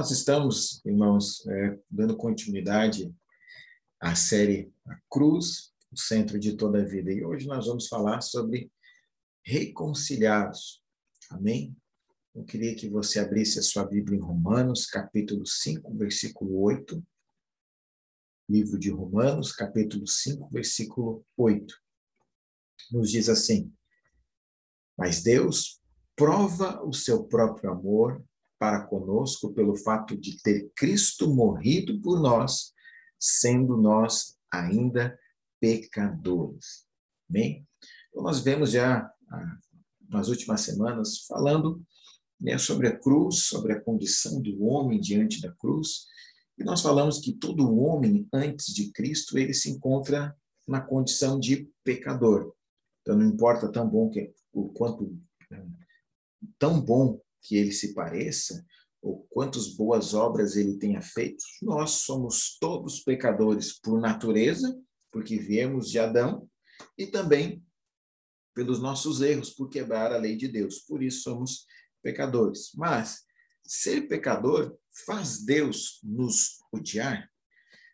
Nós estamos, irmãos, é, dando continuidade à série A Cruz, o centro de toda a vida. E hoje nós vamos falar sobre reconciliados. Amém? Eu queria que você abrisse a sua Bíblia em Romanos, capítulo 5, versículo 8. Livro de Romanos, capítulo 5, versículo 8. Nos diz assim: Mas Deus prova o seu próprio amor para conosco pelo fato de ter Cristo morrido por nós, sendo nós ainda pecadores. Amém? Então, nós vemos já ah, nas últimas semanas falando né, sobre a cruz, sobre a condição do homem diante da cruz, e nós falamos que todo homem antes de Cristo ele se encontra na condição de pecador. Então não importa tão bom que o quanto né, tão bom que ele se pareça, ou quantas boas obras ele tenha feito, nós somos todos pecadores por natureza, porque viemos de Adão, e também pelos nossos erros, por quebrar a lei de Deus. Por isso somos pecadores. Mas ser pecador faz Deus nos odiar?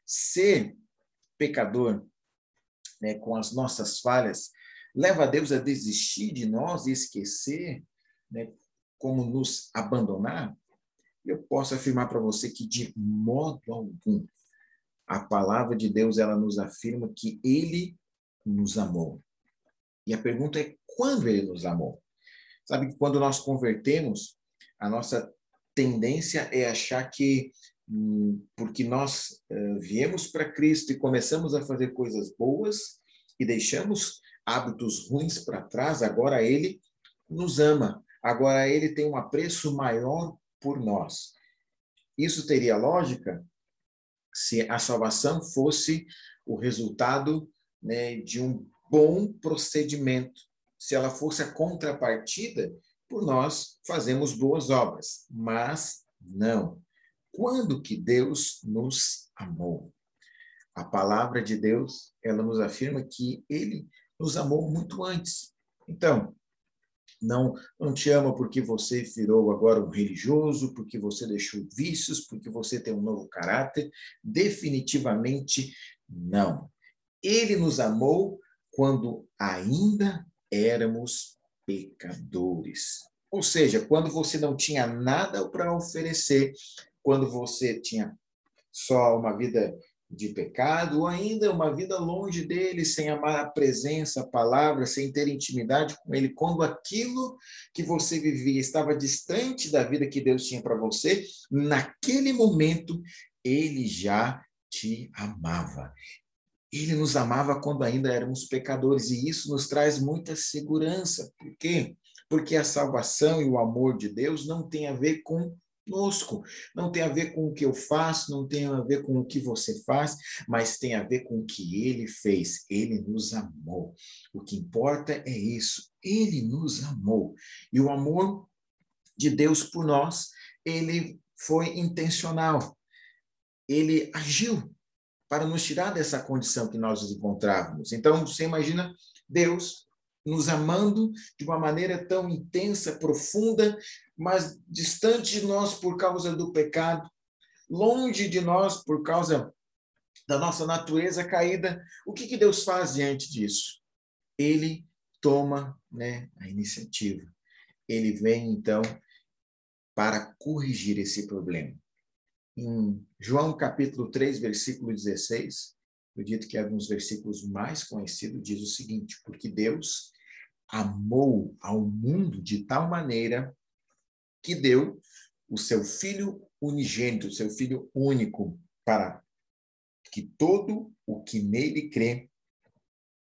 Ser pecador, né, com as nossas falhas, leva Deus a desistir de nós e esquecer né, como nos abandonar, eu posso afirmar para você que de modo algum a palavra de Deus ela nos afirma que ele nos amou. E a pergunta é quando ele nos amou? Sabe que quando nós convertemos, a nossa tendência é achar que hum, porque nós uh, viemos para Cristo e começamos a fazer coisas boas e deixamos hábitos ruins para trás, agora ele nos ama. Agora, ele tem um apreço maior por nós. Isso teria lógica se a salvação fosse o resultado né, de um bom procedimento, se ela fosse a contrapartida por nós fazemos boas obras. Mas não. Quando que Deus nos amou? A palavra de Deus, ela nos afirma que ele nos amou muito antes. Então, não, não te ama porque você virou agora um religioso, porque você deixou vícios, porque você tem um novo caráter. Definitivamente não. Ele nos amou quando ainda éramos pecadores. Ou seja, quando você não tinha nada para oferecer, quando você tinha só uma vida de pecado, ou ainda uma vida longe dele, sem amar a presença, a palavra, sem ter intimidade com ele, quando aquilo que você vivia estava distante da vida que Deus tinha para você, naquele momento ele já te amava. Ele nos amava quando ainda éramos pecadores, e isso nos traz muita segurança. Por quê? Porque a salvação e o amor de Deus não tem a ver com conosco. Não tem a ver com o que eu faço, não tem a ver com o que você faz, mas tem a ver com o que ele fez. Ele nos amou. O que importa é isso. Ele nos amou. E o amor de Deus por nós, ele foi intencional. Ele agiu para nos tirar dessa condição que nós nos encontrávamos. Então, você imagina Deus nos amando de uma maneira tão intensa, profunda, mas distante de nós por causa do pecado, longe de nós por causa da nossa natureza caída. O que, que Deus faz diante disso? Ele toma né, a iniciativa. Ele vem, então, para corrigir esse problema. Em João capítulo 3, versículo 16, acredito que é um dos versículos mais conhecidos, diz o seguinte: Porque Deus amou ao mundo de tal maneira que deu o seu filho unigênito, o seu filho único, para que todo o que nele crê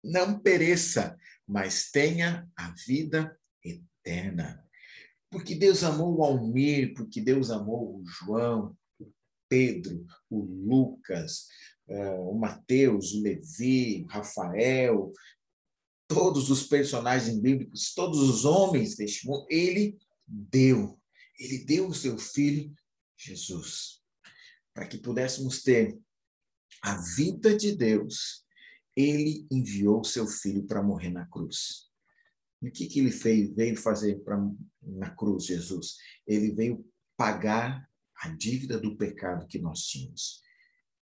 não pereça, mas tenha a vida eterna. Porque Deus amou o Almir, porque Deus amou o João, o Pedro, o Lucas, eh, o Mateus, o Levi, o Rafael, todos os personagens bíblicos, todos os homens deste mundo, ele deu. Ele deu o seu filho, Jesus, para que pudéssemos ter a vida de Deus. Ele enviou o seu filho para morrer na cruz. E o que, que ele fez, veio fazer pra, na cruz, Jesus? Ele veio pagar a dívida do pecado que nós tínhamos.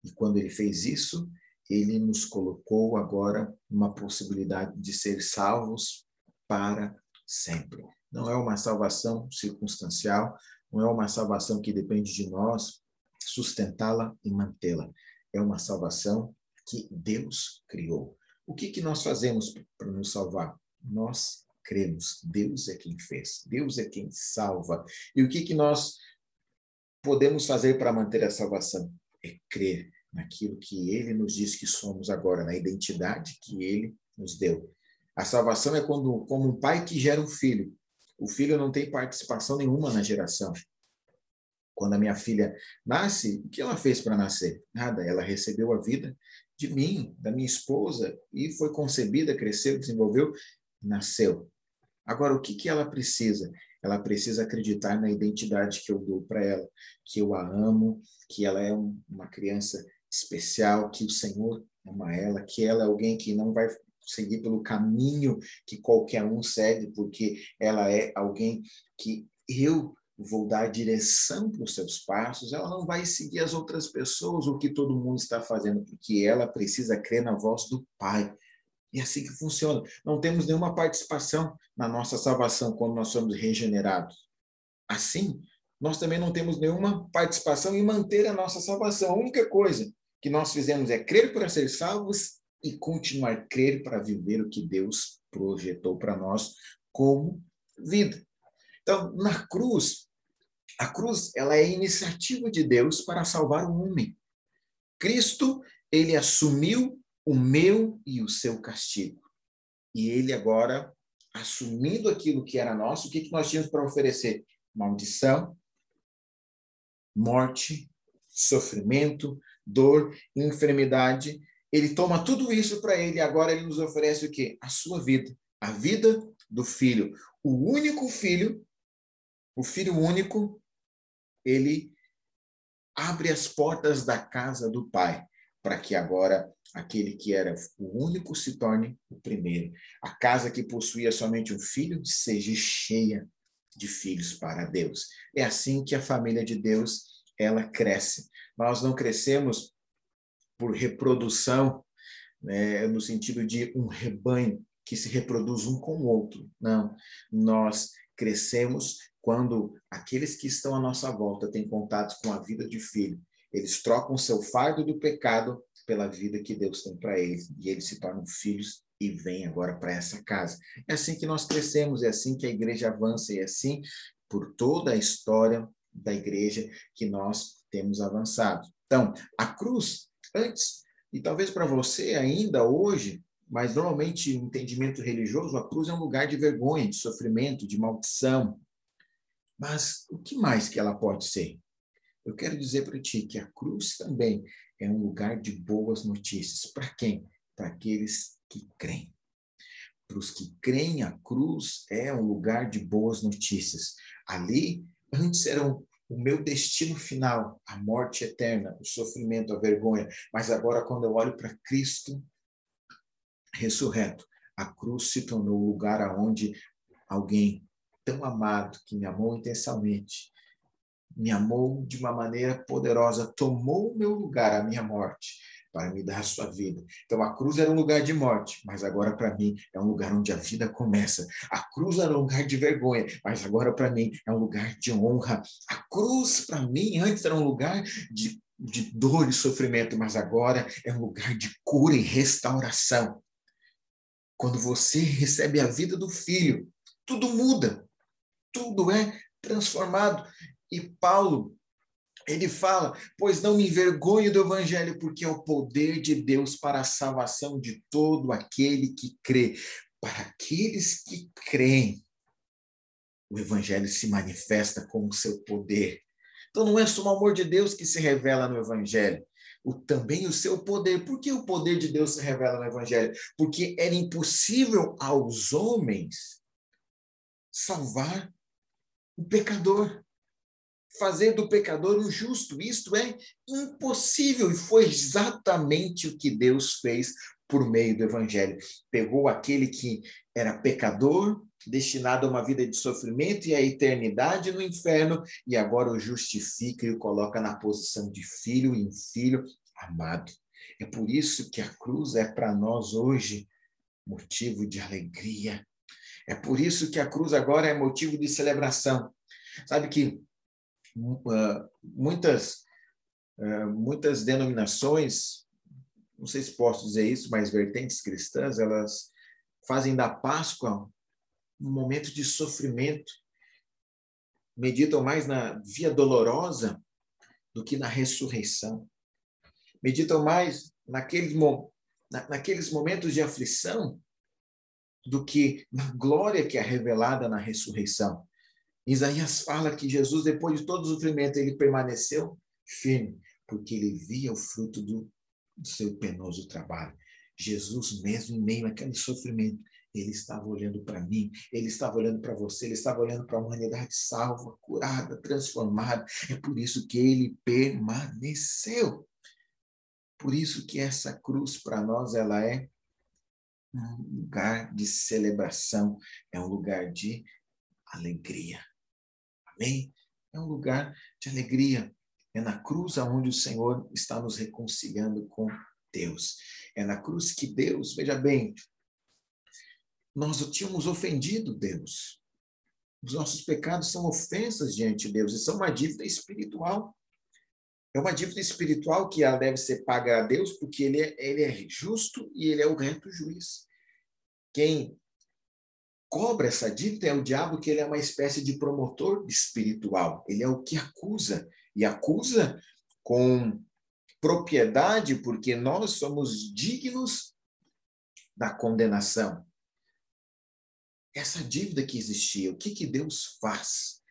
E quando ele fez isso, ele nos colocou agora uma possibilidade de ser salvos para sempre. Não é uma salvação circunstancial, não é uma salvação que depende de nós sustentá-la e mantê-la. É uma salvação que Deus criou. O que, que nós fazemos para nos salvar? Nós cremos. Deus é quem fez. Deus é quem salva. E o que, que nós podemos fazer para manter a salvação? É crer naquilo que Ele nos diz que somos agora, na identidade que Ele nos deu. A salvação é quando, como um pai que gera um filho. O filho não tem participação nenhuma na geração. Quando a minha filha nasce, o que ela fez para nascer? Nada. Ela recebeu a vida de mim, da minha esposa, e foi concebida, cresceu, desenvolveu, nasceu. Agora, o que, que ela precisa? Ela precisa acreditar na identidade que eu dou para ela, que eu a amo, que ela é uma criança especial, que o Senhor ama ela, que ela é alguém que não vai seguir pelo caminho que qualquer um segue, porque ela é alguém que eu vou dar direção para os seus passos, ela não vai seguir as outras pessoas, o que todo mundo está fazendo, porque ela precisa crer na voz do Pai. E é assim que funciona. Não temos nenhuma participação na nossa salvação quando nós somos regenerados. Assim, nós também não temos nenhuma participação em manter a nossa salvação. A única coisa que nós fizemos é crer para ser salvos e continuar a crer para viver o que Deus projetou para nós como vida. Então, na cruz, a cruz, ela é a iniciativa de Deus para salvar o homem. Cristo, ele assumiu o meu e o seu castigo. E ele agora, assumindo aquilo que era nosso, o que, que nós tínhamos para oferecer? Maldição, morte, sofrimento, dor, enfermidade. Ele toma tudo isso para ele agora ele nos oferece o quê? A sua vida, a vida do filho. O único filho, o filho único ele abre as portas da casa do Pai, para que agora aquele que era o único se torne o primeiro. A casa que possuía somente um filho seja cheia de filhos para Deus. É assim que a família de Deus ela cresce. Nós não crescemos por reprodução, né, no sentido de um rebanho que se reproduz um com o outro. Não, nós crescemos quando aqueles que estão à nossa volta têm contato com a vida de filho, eles trocam seu fardo do pecado pela vida que Deus tem para eles, e eles se tornam filhos e vêm agora para essa casa. É assim que nós crescemos, é assim que a igreja avança, e é assim por toda a história da igreja que nós temos avançado. Então, a cruz, antes, e talvez para você ainda hoje, mas normalmente no entendimento religioso, a cruz é um lugar de vergonha, de sofrimento, de maldição, mas o que mais que ela pode ser? Eu quero dizer para ti que a cruz também é um lugar de boas notícias. Para quem? Para aqueles que creem. Para os que creem, a cruz é um lugar de boas notícias. Ali, antes era o meu destino final, a morte eterna, o sofrimento, a vergonha. Mas agora, quando eu olho para Cristo ressurreto, a cruz se tornou o lugar aonde alguém tão amado, que me amou intensamente, me amou de uma maneira poderosa, tomou o meu lugar, a minha morte, para me dar a sua vida. Então a cruz era um lugar de morte, mas agora para mim é um lugar onde a vida começa. A cruz era um lugar de vergonha, mas agora para mim é um lugar de honra. A cruz para mim antes era um lugar de, de dor e sofrimento, mas agora é um lugar de cura e restauração. Quando você recebe a vida do filho, tudo muda tudo é transformado. E Paulo, ele fala: Pois não me envergonho do evangelho, porque é o poder de Deus para a salvação de todo aquele que crê. Para aqueles que creem, o evangelho se manifesta com o seu poder. Então não é só o amor de Deus que se revela no evangelho, o, também o seu poder. Por que o poder de Deus se revela no evangelho? Porque era impossível aos homens salvar o pecador, fazer do pecador um justo. Isto é impossível e foi exatamente o que Deus fez por meio do evangelho. Pegou aquele que era pecador, destinado a uma vida de sofrimento e a eternidade no inferno, e agora o justifica e o coloca na posição de filho e filho amado. É por isso que a cruz é para nós hoje motivo de alegria. É por isso que a cruz agora é motivo de celebração. Sabe que muitas uh, muitas denominações, não sei se posso dizer isso, mas vertentes cristãs, elas fazem da Páscoa um momento de sofrimento. Meditam mais na via dolorosa do que na ressurreição. Meditam mais naqueles, naqueles momentos de aflição do que na glória que é revelada na ressurreição. Isaías fala que Jesus, depois de todo o sofrimento, ele permaneceu firme, porque ele via o fruto do, do seu penoso trabalho. Jesus, mesmo em meio àquele sofrimento, ele estava olhando para mim, ele estava olhando para você, ele estava olhando para a humanidade salva, curada, transformada. É por isso que ele permaneceu. Por isso que essa cruz para nós ela é um lugar de celebração, é um lugar de alegria. Amém? É um lugar de alegria. É na cruz aonde o Senhor está nos reconciliando com Deus. É na cruz que Deus, veja bem, nós tínhamos ofendido Deus. Os nossos pecados são ofensas diante de Deus e são uma dívida espiritual. É uma dívida espiritual que ela deve ser paga a Deus porque ele é, ele é justo e ele é o reto juiz. Quem cobra essa dívida é o diabo, que ele é uma espécie de promotor espiritual. Ele é o que acusa e acusa com propriedade, porque nós somos dignos da condenação. Essa dívida que existia, o que, que Deus faz?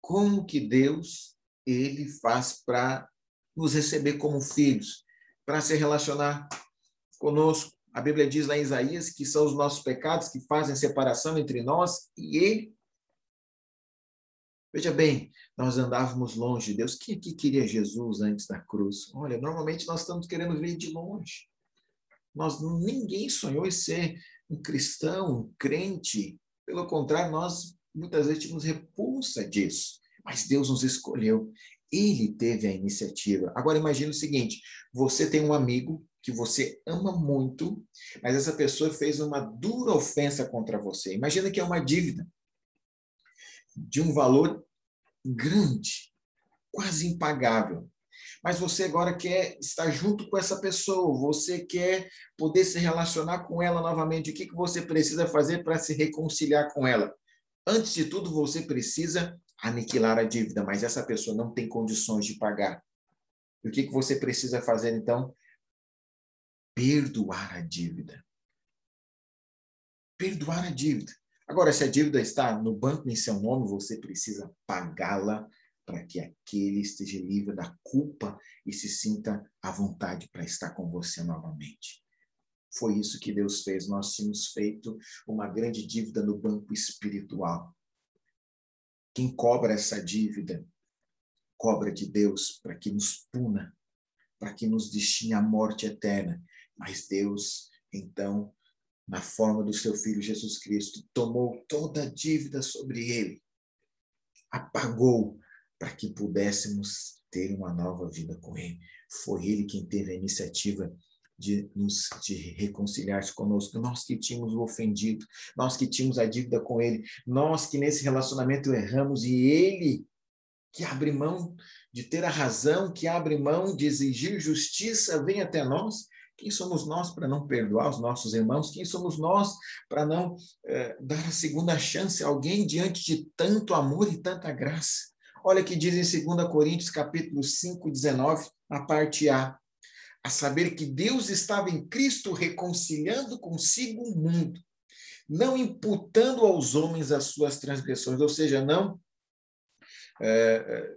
Como que Deus ele faz para nos receber como filhos, para se relacionar conosco? A Bíblia diz lá em Isaías que são os nossos pecados que fazem separação entre nós e Ele. Veja bem, nós andávamos longe de Deus. Quem aqui queria Jesus antes da cruz? Olha, normalmente nós estamos querendo ver de longe. Nós, ninguém sonhou em ser um cristão, um crente. Pelo contrário, nós muitas vezes tínhamos repulsa disso. Mas Deus nos escolheu. Ele teve a iniciativa. Agora imagine o seguinte: você tem um amigo que você ama muito, mas essa pessoa fez uma dura ofensa contra você. Imagina que é uma dívida de um valor grande, quase impagável. Mas você agora quer estar junto com essa pessoa, você quer poder se relacionar com ela novamente. O que, que você precisa fazer para se reconciliar com ela? Antes de tudo, você precisa aniquilar a dívida, mas essa pessoa não tem condições de pagar. O que, que você precisa fazer então? Perdoar a dívida. Perdoar a dívida. Agora, se a dívida está no banco em seu nome, você precisa pagá-la para que aquele esteja livre da culpa e se sinta à vontade para estar com você novamente. Foi isso que Deus fez. Nós tínhamos feito uma grande dívida no banco espiritual. Quem cobra essa dívida, cobra de Deus para que nos puna, para que nos destine à morte eterna. Mas Deus, então, na forma do seu Filho Jesus Cristo, tomou toda a dívida sobre ele, apagou para que pudéssemos ter uma nova vida com ele. Foi ele quem teve a iniciativa de nos de reconciliar-se conosco, nós que tínhamos o ofendido, nós que tínhamos a dívida com ele, nós que nesse relacionamento erramos e ele que abre mão de ter a razão, que abre mão de exigir justiça, vem até nós quem somos nós para não perdoar os nossos irmãos? Quem somos nós para não eh, dar a segunda chance a alguém diante de tanto amor e tanta graça? Olha que diz em 2 Coríntios, capítulo 5, 19, a parte A. A saber que Deus estava em Cristo reconciliando consigo o mundo, não imputando aos homens as suas transgressões, ou seja, não é,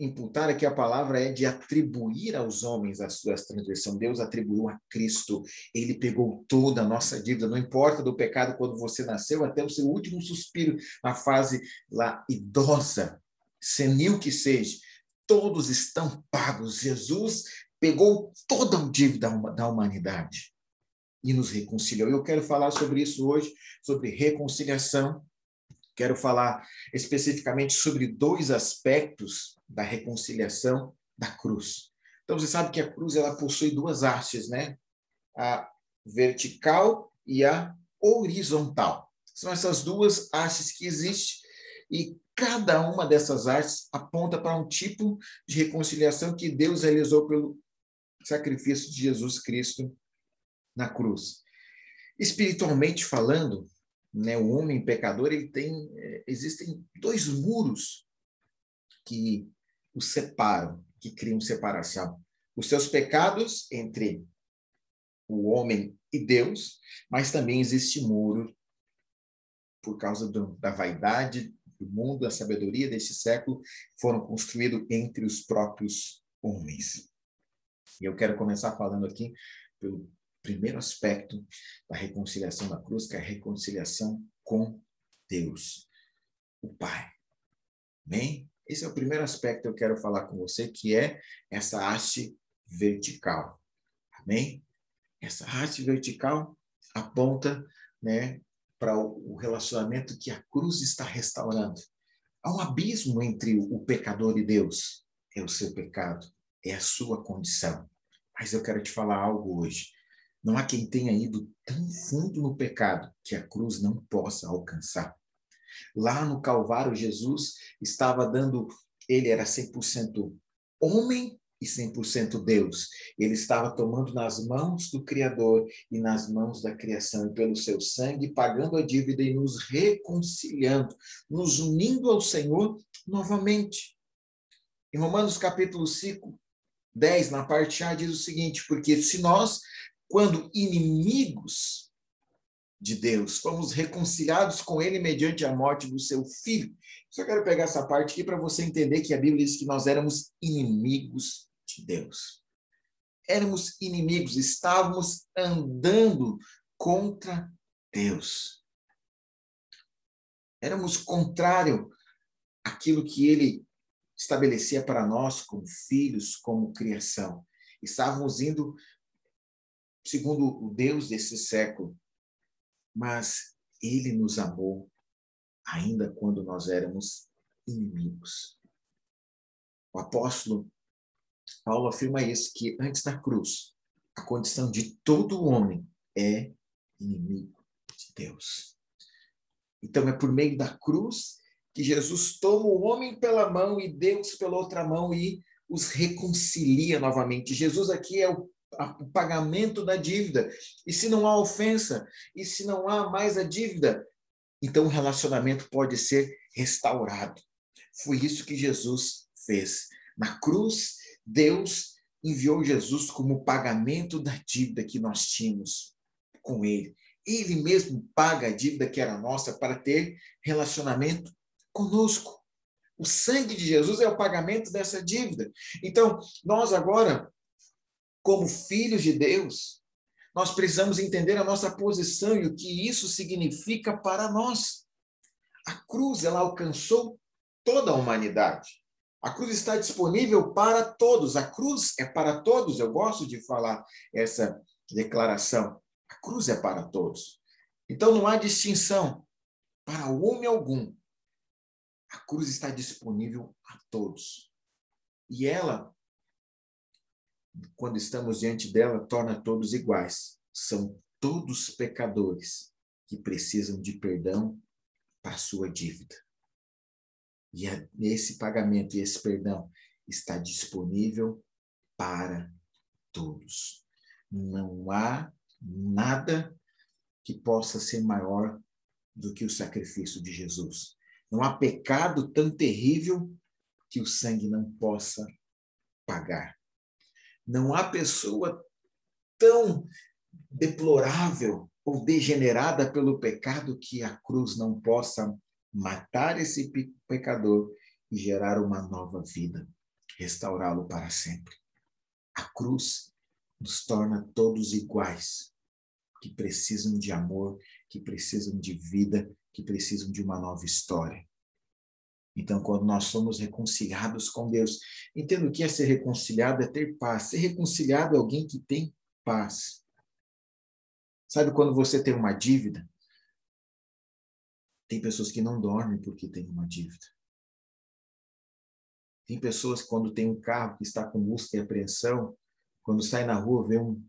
imputar aqui a palavra é de atribuir aos homens as suas transgressões. Deus atribuiu a Cristo. Ele pegou toda a nossa dívida, não importa do pecado quando você nasceu até o seu último suspiro na fase lá idosa, senil que seja. Todos estão pagos. Jesus pegou toda a dívida da humanidade. e nos reconciliou. Eu quero falar sobre isso hoje, sobre reconciliação. Quero falar especificamente sobre dois aspectos da reconciliação da cruz. Então, você sabe que a cruz ela possui duas hastes, né? A vertical e a horizontal. São essas duas hastes que existem e cada uma dessas hastes aponta para um tipo de reconciliação que Deus realizou pelo sacrifício de Jesus Cristo na cruz. Espiritualmente falando, né, o homem pecador ele tem é, existem dois muros que o separam, que criam separação. Os seus pecados entre o homem e Deus, mas também existe muro por causa do, da vaidade do mundo, da sabedoria desse século, foram construídos entre os próprios homens. E eu quero começar falando aqui pelo primeiro aspecto da reconciliação da cruz, que é a reconciliação com Deus, o Pai. Amém? Esse é o primeiro aspecto que eu quero falar com você, que é essa haste vertical. Amém? Essa haste vertical aponta né, para o relacionamento que a cruz está restaurando. Há um abismo entre o pecador e Deus. É o seu pecado, é a sua condição. Mas eu quero te falar algo hoje. Não há quem tenha ido tão fundo no pecado que a cruz não possa alcançar. Lá no Calvário, Jesus estava dando, ele era 100% homem e 100% Deus. Ele estava tomando nas mãos do Criador e nas mãos da criação, e pelo seu sangue, pagando a dívida e nos reconciliando, nos unindo ao Senhor novamente. Em Romanos capítulo 5, 10, na parte A, diz o seguinte: Porque se nós, quando inimigos de Deus, fomos reconciliados com Ele mediante a morte do seu filho. Só quero pegar essa parte aqui para você entender que a Bíblia diz que nós éramos inimigos de Deus. Éramos inimigos, estávamos andando contra Deus. Éramos contrário àquilo que ele estabelecia para nós como filhos, como criação. Estávamos indo segundo o Deus desse século, mas ele nos amou ainda quando nós éramos inimigos. O apóstolo Paulo afirma isso, que antes da cruz, a condição de todo homem é inimigo de Deus. Então é por meio da cruz que Jesus toma o homem pela mão e Deus pela outra mão e os reconcilia novamente. Jesus aqui é o, o pagamento da dívida. E se não há ofensa, e se não há mais a dívida, então o relacionamento pode ser restaurado. Foi isso que Jesus fez. Na cruz, Deus enviou Jesus como pagamento da dívida que nós tínhamos com Ele. Ele mesmo paga a dívida que era nossa para ter relacionamento conosco. O sangue de Jesus é o pagamento dessa dívida. Então, nós agora, como filhos de Deus, nós precisamos entender a nossa posição e o que isso significa para nós. A cruz, ela alcançou toda a humanidade. A cruz está disponível para todos. A cruz é para todos. Eu gosto de falar essa declaração. A cruz é para todos. Então não há distinção para homem algum. A cruz está disponível a todos. E ela, quando estamos diante dela, torna todos iguais. São todos pecadores que precisam de perdão para sua dívida. E esse pagamento e esse perdão está disponível para todos. Não há nada que possa ser maior do que o sacrifício de Jesus. Não há pecado tão terrível que o sangue não possa pagar. Não há pessoa tão deplorável ou degenerada pelo pecado que a cruz não possa matar esse pecador e gerar uma nova vida, restaurá-lo para sempre. A cruz nos torna todos iguais, que precisam de amor, que precisam de vida, que precisam de uma nova história. Então, quando nós somos reconciliados com Deus, entendo que é ser reconciliado é ter paz. Ser reconciliado é alguém que tem paz. Sabe quando você tem uma dívida? Tem pessoas que não dormem porque tem uma dívida. Tem pessoas que, quando tem um carro que está com busca e apreensão, quando sai na rua, vê um,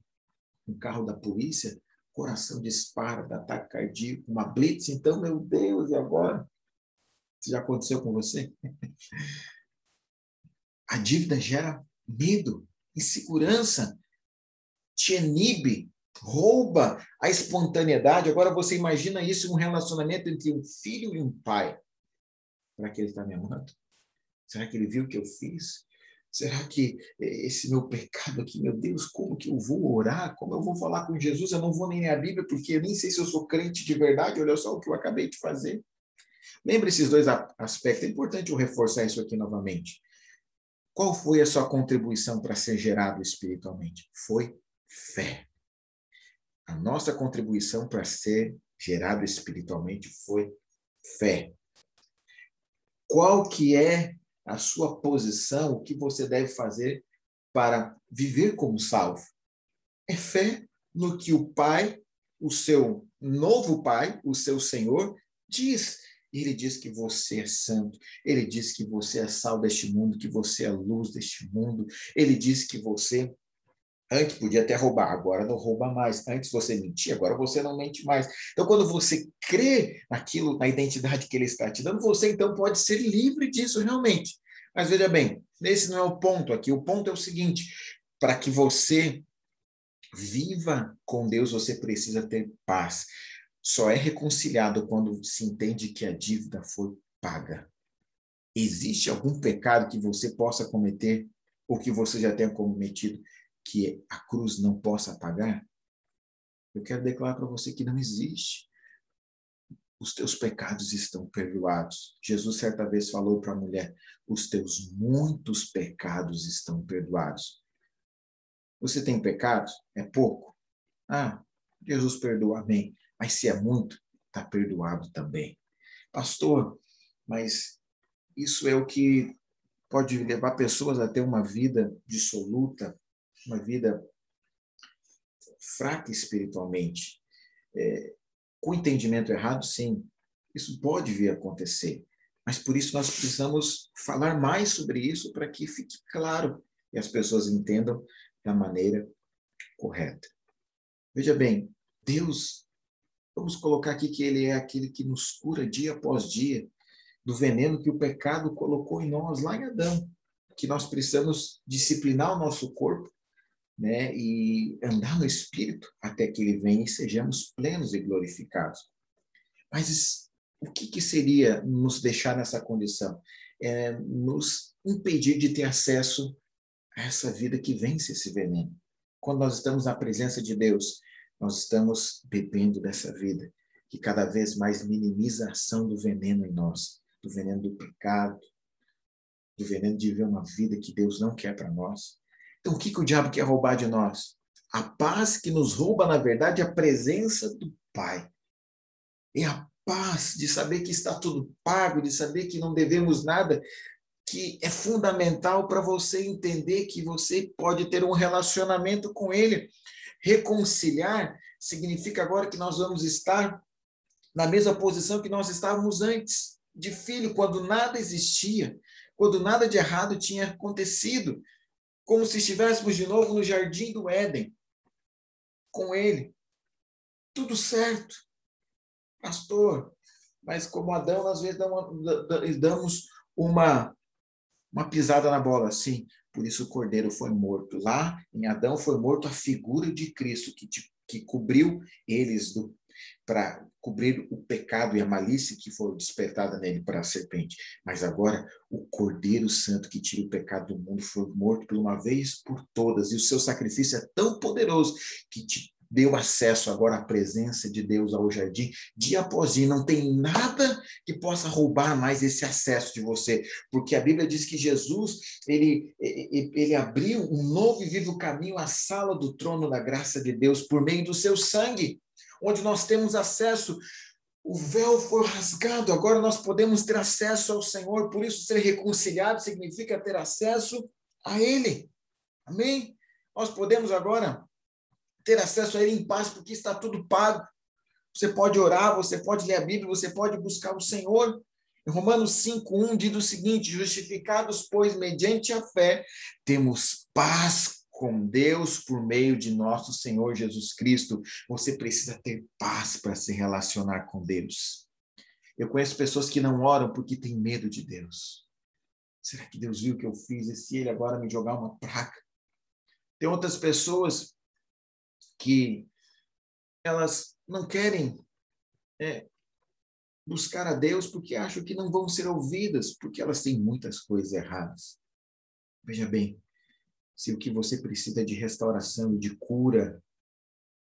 um carro da polícia, coração dispara, dá ataque cardíaco, uma blitz, então, meu Deus, e agora? Isso já aconteceu com você? A dívida gera medo, insegurança, te inibe, rouba a espontaneidade. Agora você imagina isso em um relacionamento entre um filho e um pai. Será que ele está me amando? Será que ele viu o que eu fiz? Será que esse meu pecado aqui, meu Deus, como que eu vou orar? Como eu vou falar com Jesus? Eu não vou nem ler a Bíblia, porque eu nem sei se eu sou crente de verdade. Olha só o que eu acabei de fazer. Lembra esses dois aspectos? É importante eu reforçar isso aqui novamente. Qual foi a sua contribuição para ser gerado espiritualmente? Foi fé. A nossa contribuição para ser gerado espiritualmente foi fé. Qual que é a sua posição, o que você deve fazer para viver como salvo. É fé no que o Pai, o seu novo Pai, o seu Senhor, diz. Ele diz que você é santo, ele diz que você é sal deste mundo, que você é luz deste mundo, ele diz que você Antes podia até roubar, agora não rouba mais. Antes você mentia, agora você não mente mais. Então, quando você crê naquilo, na identidade que ele está te dando, você então pode ser livre disso realmente. Mas veja bem, esse não é o ponto aqui. O ponto é o seguinte: para que você viva com Deus, você precisa ter paz. Só é reconciliado quando se entende que a dívida foi paga. Existe algum pecado que você possa cometer ou que você já tenha cometido que a cruz não possa pagar? Eu quero declarar para você que não existe. Os teus pecados estão perdoados. Jesus certa vez falou para a mulher: os teus muitos pecados estão perdoados. Você tem pecados? É pouco? Ah, Jesus perdoa, amém. Mas se é muito, está perdoado também. Pastor, mas isso é o que pode levar pessoas a ter uma vida dissoluta, uma vida fraca espiritualmente, é, com entendimento errado, sim, isso pode vir a acontecer. Mas por isso nós precisamos falar mais sobre isso para que fique claro e as pessoas entendam da maneira correta. Veja bem, Deus, vamos colocar aqui que Ele é aquele que nos cura dia após dia do veneno que o pecado colocou em nós lá em Adão, que nós precisamos disciplinar o nosso corpo né, e andar no Espírito até que ele venha e sejamos plenos e glorificados. Mas o que, que seria nos deixar nessa condição? É nos impedir de ter acesso a essa vida que vence esse veneno. Quando nós estamos na presença de Deus, nós estamos bebendo dessa vida que cada vez mais minimiza a ação do veneno em nós, do veneno do pecado, do veneno de viver uma vida que Deus não quer para nós. Então, o que, que o diabo quer roubar de nós? A paz que nos rouba, na verdade, a presença do Pai. É a paz de saber que está tudo pago, de saber que não devemos nada, que é fundamental para você entender que você pode ter um relacionamento com Ele. Reconciliar significa agora que nós vamos estar na mesma posição que nós estávamos antes, de filho, quando nada existia, quando nada de errado tinha acontecido como se estivéssemos de novo no jardim do Éden, com ele. Tudo certo. Pastor, mas como Adão, às vezes damos uma, uma pisada na bola, sim. Por isso o cordeiro foi morto. Lá em Adão foi morto a figura de Cristo que, que cobriu eles do, para cobrir o pecado e a malícia que foi despertada nele para a serpente. Mas agora o Cordeiro Santo que tira o pecado do mundo foi morto por uma vez por todas, e o seu sacrifício é tão poderoso que te deu acesso agora à presença de Deus ao jardim, dia após dia. Não tem nada que possa roubar mais esse acesso de você, porque a Bíblia diz que Jesus, ele, ele abriu um novo e vivo caminho à sala do trono da graça de Deus por meio do seu sangue onde nós temos acesso. O véu foi rasgado, agora nós podemos ter acesso ao Senhor, por isso ser reconciliado significa ter acesso a Ele. Amém? Nós podemos agora ter acesso a Ele em paz, porque está tudo pago. Você pode orar, você pode ler a Bíblia, você pode buscar o Senhor. Em Romanos 5:1 diz o seguinte: justificados, pois, mediante a fé, temos paz com Deus por meio de nosso Senhor Jesus Cristo. Você precisa ter paz para se relacionar com Deus. Eu conheço pessoas que não oram porque têm medo de Deus. Será que Deus viu o que eu fiz? E se Ele agora me jogar uma praga? Tem outras pessoas que elas não querem é, buscar a Deus porque acham que não vão ser ouvidas, porque elas têm muitas coisas erradas. Veja bem, se o que você precisa é de restauração, de cura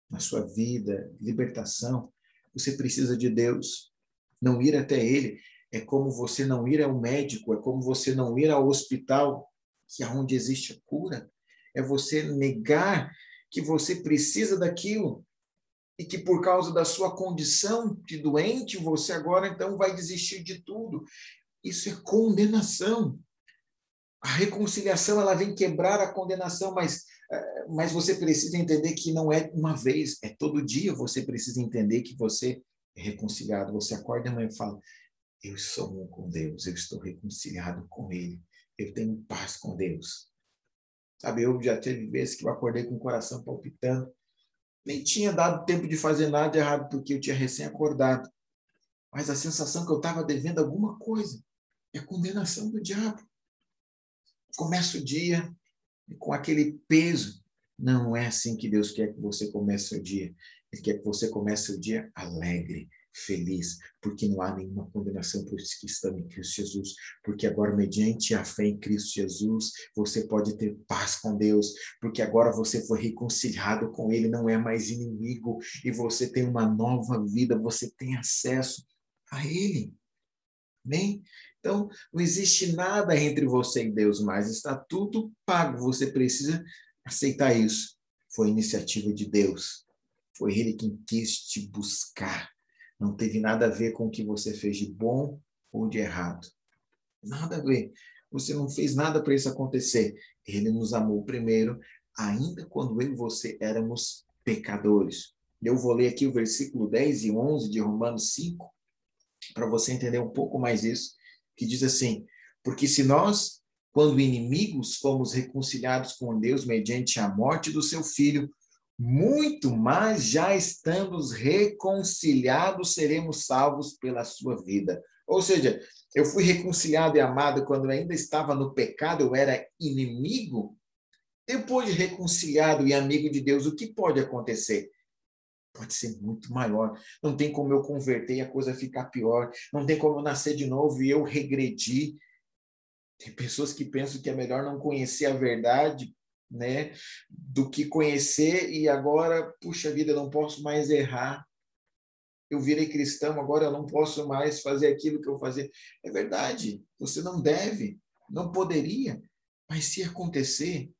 na sua vida, libertação, você precisa de Deus. Não ir até Ele é como você não ir ao médico, é como você não ir ao hospital, que é onde existe a cura. É você negar que você precisa daquilo e que por causa da sua condição de doente, você agora então vai desistir de tudo. Isso é condenação. A reconciliação ela vem quebrar a condenação, mas eh, mas você precisa entender que não é uma vez, é todo dia você precisa entender que você é reconciliado. Você acorda amanhã e fala: Eu sou um com Deus, eu estou reconciliado com Ele, eu tenho paz com Deus. Sabe, eu já teve vezes que eu acordei com o coração palpitando, nem tinha dado tempo de fazer nada errado, porque eu tinha recém-acordado. Mas a sensação que eu estava devendo alguma coisa é a condenação do diabo. Começa o dia com aquele peso. Não é assim que Deus quer que você comece o dia. Ele quer que você comece o dia alegre, feliz, porque não há nenhuma condenação para os que estão em Cristo Jesus, porque agora, mediante a fé em Cristo Jesus, você pode ter paz com Deus, porque agora você foi reconciliado com Ele, não é mais inimigo, e você tem uma nova vida, você tem acesso a Ele. Amém? Então, não existe nada entre você e Deus mais, está tudo pago, você precisa aceitar isso. Foi iniciativa de Deus. Foi Ele quem quis te buscar. Não teve nada a ver com o que você fez de bom ou de errado. Nada a ver. Você não fez nada para isso acontecer. Ele nos amou primeiro, ainda quando eu e você éramos pecadores. Eu vou ler aqui o versículo 10 e 11 de Romanos 5, para você entender um pouco mais isso, que diz assim: Porque se nós, quando inimigos, fomos reconciliados com Deus mediante a morte do seu filho, muito mais já estamos reconciliados, seremos salvos pela sua vida. Ou seja, eu fui reconciliado e amado quando ainda estava no pecado, eu era inimigo. Depois de reconciliado e amigo de Deus, o que pode acontecer? Pode ser muito maior. Não tem como eu converter e a coisa ficar pior. Não tem como eu nascer de novo e eu regredir. Tem pessoas que pensam que é melhor não conhecer a verdade né? Do que conhecer e agora, puxa vida, não posso mais errar. Eu virei cristão, agora eu não posso mais fazer aquilo que eu fazia. É verdade, você não deve, não poderia, mas se acontecer,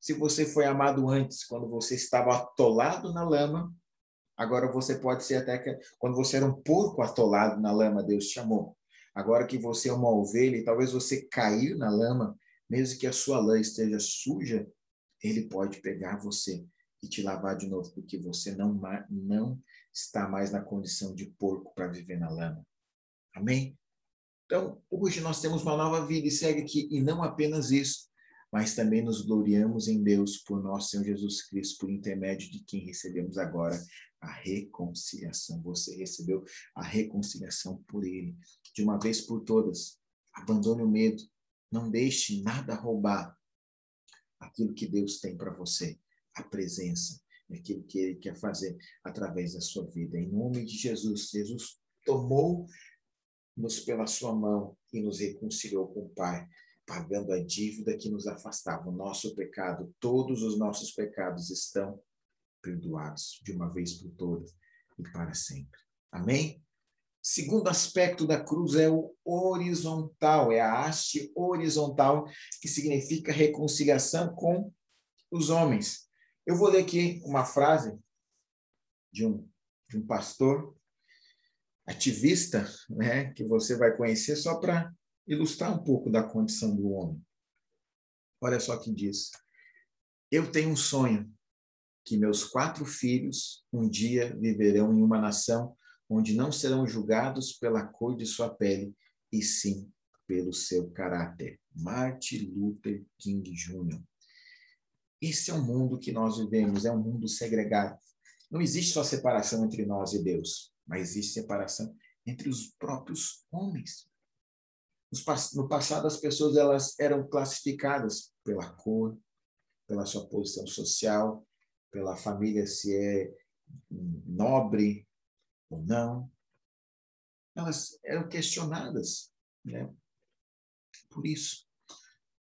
se você foi amado antes, quando você estava atolado na lama, agora você pode ser até que quando você era um porco atolado na lama, Deus te chamou. Agora que você é uma ovelha e talvez você caiu na lama, mesmo que a sua lã esteja suja, ele pode pegar você e te lavar de novo, porque você não, não está mais na condição de porco para viver na lama. Amém? Então, hoje nós temos uma nova vida e segue aqui, e não apenas isso, mas também nos gloriamos em Deus por nosso Senhor Jesus Cristo, por intermédio de quem recebemos agora a reconciliação. Você recebeu a reconciliação por Ele, de uma vez por todas. Abandone o medo, não deixe nada roubar aquilo que Deus tem para você, a presença, aquilo que Ele quer fazer através da sua vida. Em nome de Jesus, Jesus tomou-nos pela sua mão e nos reconciliou com o Pai, pagando a dívida que nos afastava, o nosso pecado. Todos os nossos pecados estão perdoados de uma vez por todas e para sempre. Amém? Segundo aspecto da cruz é o horizontal, é a haste horizontal, que significa reconciliação com os homens. Eu vou ler aqui uma frase de um, de um pastor ativista, né, que você vai conhecer só para ilustrar um pouco da condição do homem. Olha só que diz: Eu tenho um sonho que meus quatro filhos um dia viverão em uma nação onde não serão julgados pela cor de sua pele, e sim pelo seu caráter. Martin Luther King Jr. Esse é o mundo que nós vivemos, é um mundo segregado. Não existe só separação entre nós e Deus, mas existe separação entre os próprios homens. No passado, as pessoas elas eram classificadas pela cor, pela sua posição social, pela família se é nobre ou não. Elas eram questionadas, né? Por isso,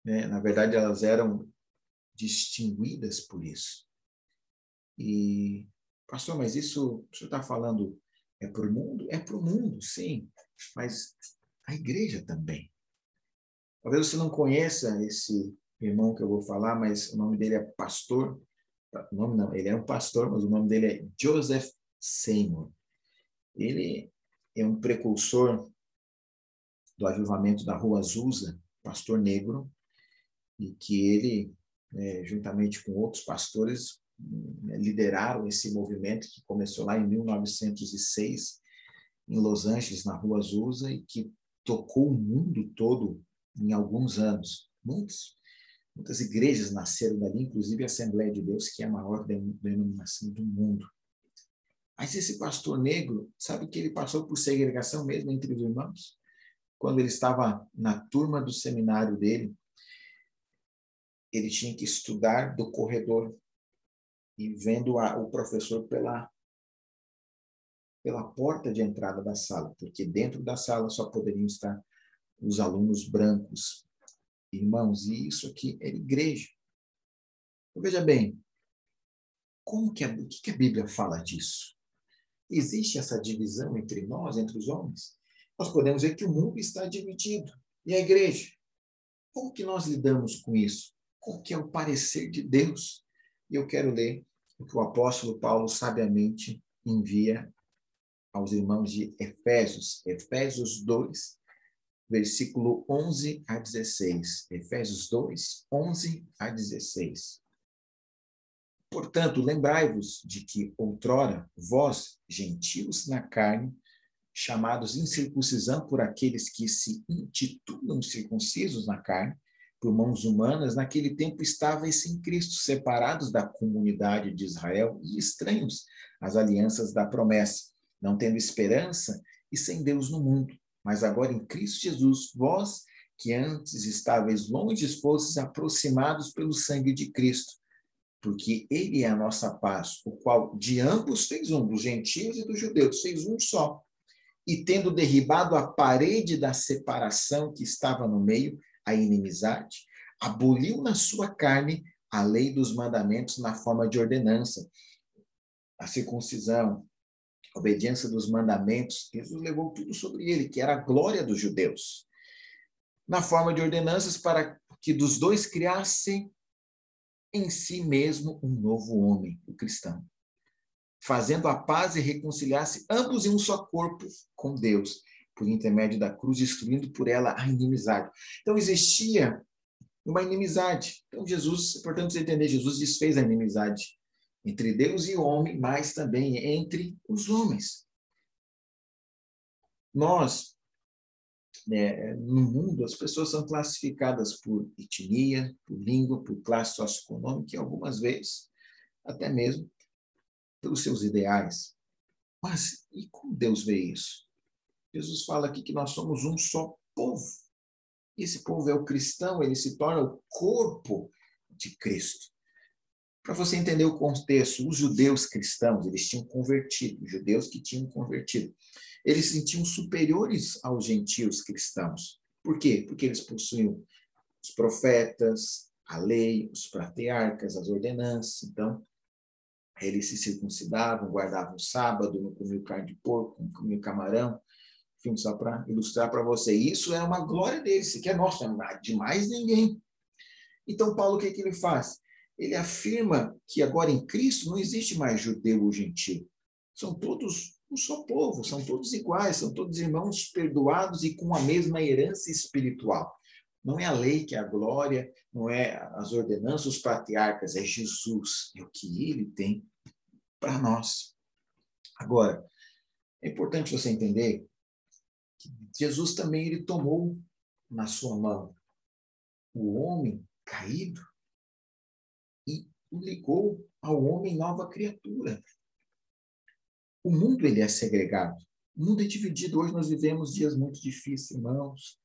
né? na verdade, elas eram distinguidas por isso. E, pastor, mas isso o senhor está falando é para o mundo? É para o mundo, sim, mas a igreja também. Talvez você não conheça esse irmão que eu vou falar, mas o nome dele é Pastor. O nome não, ele é um pastor, mas o nome dele é Joseph Seymour. Ele é um precursor do avivamento da Rua Azusa, pastor negro, e que ele, né, juntamente com outros pastores, né, lideraram esse movimento que começou lá em 1906, em Los Angeles, na Rua Azusa, e que tocou o mundo todo em alguns anos. Muitos, muitas igrejas nasceram dali, inclusive a Assembleia de Deus, que é a maior denominação do mundo. Mas esse pastor negro, sabe que ele passou por segregação mesmo entre os irmãos? Quando ele estava na turma do seminário dele, ele tinha que estudar do corredor e vendo a, o professor pela pela porta de entrada da sala, porque dentro da sala só poderiam estar os alunos brancos. Irmãos, e isso aqui é igreja. Então, veja bem, como que a, que a Bíblia fala disso? Existe essa divisão entre nós, entre os homens? Nós podemos ver que o mundo está dividido. E a igreja? Como que nós lidamos com isso? Qual que é o parecer de Deus? E eu quero ler o que o apóstolo Paulo sabiamente envia aos irmãos de Efésios, Efésios 2, versículo 11 a 16. Efésios 2, 11 a 16. Portanto, lembrai-vos de que outrora vós, gentios na carne, chamados incircuncisão por aqueles que se intitulam circuncisos na carne, por mãos humanas, naquele tempo estavais sem Cristo, separados da comunidade de Israel e estranhos às alianças da promessa, não tendo esperança e sem Deus no mundo. Mas agora em Cristo Jesus, vós que antes estáveis longe, fostes aproximados pelo sangue de Cristo, porque ele é a nossa paz, o qual de ambos fez um, dos gentios e dos judeus, fez um só. E tendo derribado a parede da separação que estava no meio, a inimizade, aboliu na sua carne a lei dos mandamentos na forma de ordenança, a circuncisão, a obediência dos mandamentos, Jesus levou tudo sobre ele, que era a glória dos judeus, na forma de ordenanças para que dos dois criassem em si mesmo um novo homem, o cristão, fazendo a paz e reconciliasse ambos em um só corpo com Deus, por intermédio da cruz, destruindo por ela a inimizade. Então existia uma inimizade. Então Jesus, portanto, você entender, Jesus desfez a inimizade entre Deus e o homem, mas também entre os homens. Nós, né, no mundo, as pessoas são classificadas por etnia, por língua, por classe socioeconômica e algumas vezes até mesmo pelos seus ideais. Mas e como Deus vê isso? Jesus fala aqui que nós somos um só povo. Esse povo é o cristão, ele se torna o corpo de Cristo. Para você entender o contexto, os judeus cristãos, eles tinham convertido, os judeus que tinham convertido, eles se sentiam superiores aos gentios cristãos. Por quê? Porque eles possuíam os profetas, a lei, os patriarcas, as ordenanças. Então, eles se circuncidavam, guardavam o sábado, não comiam carne de porco, não comiam camarão, enfim, só para ilustrar para você. Isso é uma glória deles, que é nosso, não é de mais ninguém. Então, Paulo, o que, que ele faz? Ele afirma que agora em Cristo não existe mais judeu ou gentil. São todos um só povo, são todos iguais, são todos irmãos perdoados e com a mesma herança espiritual. Não é a lei que é a glória, não é as ordenanças dos patriarcas, é Jesus, é o que ele tem para nós. Agora, é importante você entender que Jesus também ele tomou na sua mão o homem caído e o ligou ao homem nova criatura. O mundo ele é segregado. O mundo é dividido. Hoje nós vivemos dias muito difíceis, irmãos.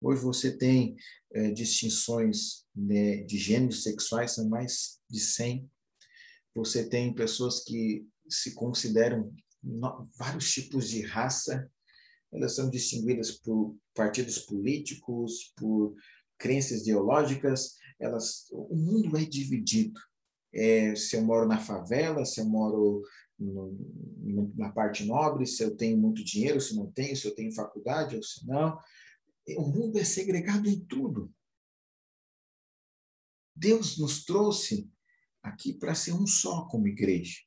Hoje você tem é, distinções né, de gêneros sexuais, são mais de 100. Você tem pessoas que se consideram no, vários tipos de raça, elas são distinguidas por partidos políticos, por crenças ideológicas, elas, o mundo é dividido. É, se eu moro na favela, se eu moro no, na parte nobre, se eu tenho muito dinheiro, se não tenho, se eu tenho faculdade ou se não. O mundo é segregado em tudo. Deus nos trouxe aqui para ser um só como igreja.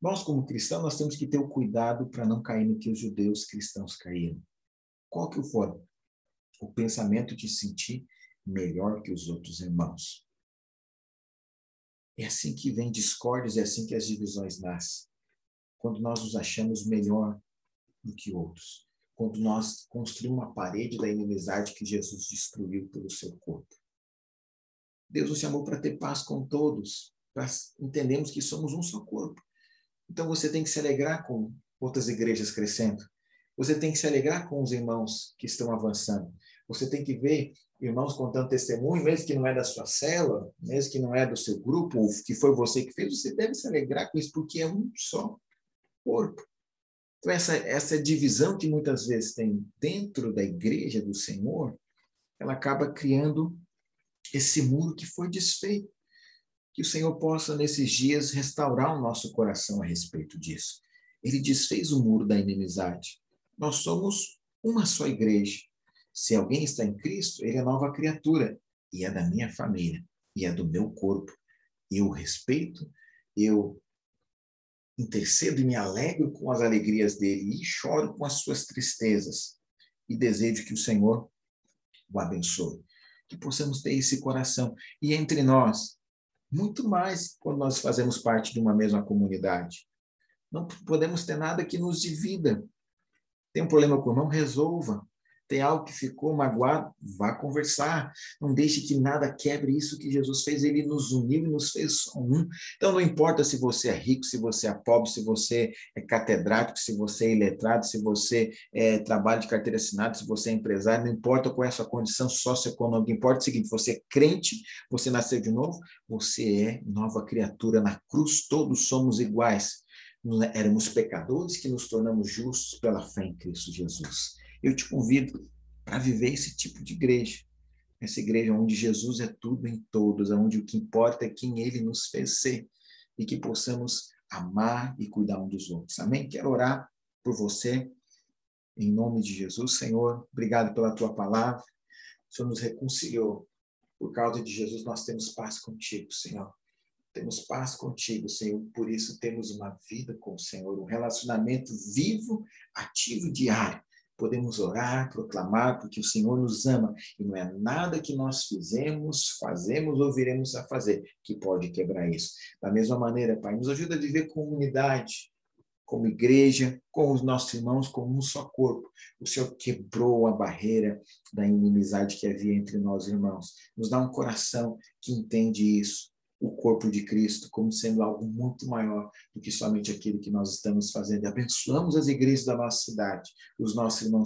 Nós, como cristãos, nós temos que ter o cuidado para não cair no que os judeus cristãos caíram. Qual que foi? O pensamento de sentir melhor que os outros irmãos. É assim que vem discórdias, é assim que as divisões nascem. Quando nós nos achamos melhor do que outros. Quando nós construímos uma parede da inimizade que Jesus destruiu pelo seu corpo. Deus nos chamou para ter paz com todos, para entendermos que somos um só corpo. Então você tem que se alegrar com outras igrejas crescendo. Você tem que se alegrar com os irmãos que estão avançando. Você tem que ver irmãos contando testemunho, mesmo que não é da sua célula, mesmo que não é do seu grupo, que foi você que fez, você deve se alegrar com isso, porque é um só corpo. Então, essa, essa divisão que muitas vezes tem dentro da igreja do Senhor, ela acaba criando esse muro que foi desfeito. Que o Senhor possa, nesses dias, restaurar o nosso coração a respeito disso. Ele desfez o muro da inimizade. Nós somos uma só igreja. Se alguém está em Cristo, ele é nova criatura e é da minha família e é do meu corpo. Eu respeito, eu intercedo e me alegro com as alegrias dele e choro com as suas tristezas e desejo que o Senhor o abençoe. Que possamos ter esse coração. E entre nós, muito mais quando nós fazemos parte de uma mesma comunidade. Não podemos ter nada que nos divida. Tem um problema com o irmão? Resolva tem algo que ficou magoado, vá conversar. Não deixe que nada quebre isso que Jesus fez. Ele nos uniu e nos fez só um. Então, não importa se você é rico, se você é pobre, se você é catedrático, se você é iletrado, se você é, trabalha de carteira assinada, se você é empresário, não importa qual é a sua condição socioeconômica. Importa o seguinte: você é crente, você nasceu de novo, você é nova criatura. Na cruz, todos somos iguais. Éramos pecadores que nos tornamos justos pela fé em Cristo Jesus. Eu te convido para viver esse tipo de igreja. Essa igreja onde Jesus é tudo em todos, onde o que importa é quem ele nos fez ser e que possamos amar e cuidar um dos outros. Amém? Quero orar por você, em nome de Jesus. Senhor, obrigado pela tua palavra. O Senhor nos reconciliou. Por causa de Jesus, nós temos paz contigo, Senhor. Temos paz contigo, Senhor. Por isso, temos uma vida com o Senhor, um relacionamento vivo, ativo, diário podemos orar, proclamar, porque o Senhor nos ama e não é nada que nós fizemos, fazemos ou viremos a fazer que pode quebrar isso. Da mesma maneira, Pai, nos ajuda a viver comunidade, como igreja, com os nossos irmãos, como um só corpo. O Senhor quebrou a barreira da inimizade que havia entre nós, irmãos. Nos dá um coração que entende isso o corpo de Cristo como sendo algo muito maior do que somente aquilo que nós estamos fazendo. E abençoamos as igrejas da nossa cidade, os nossos irmãos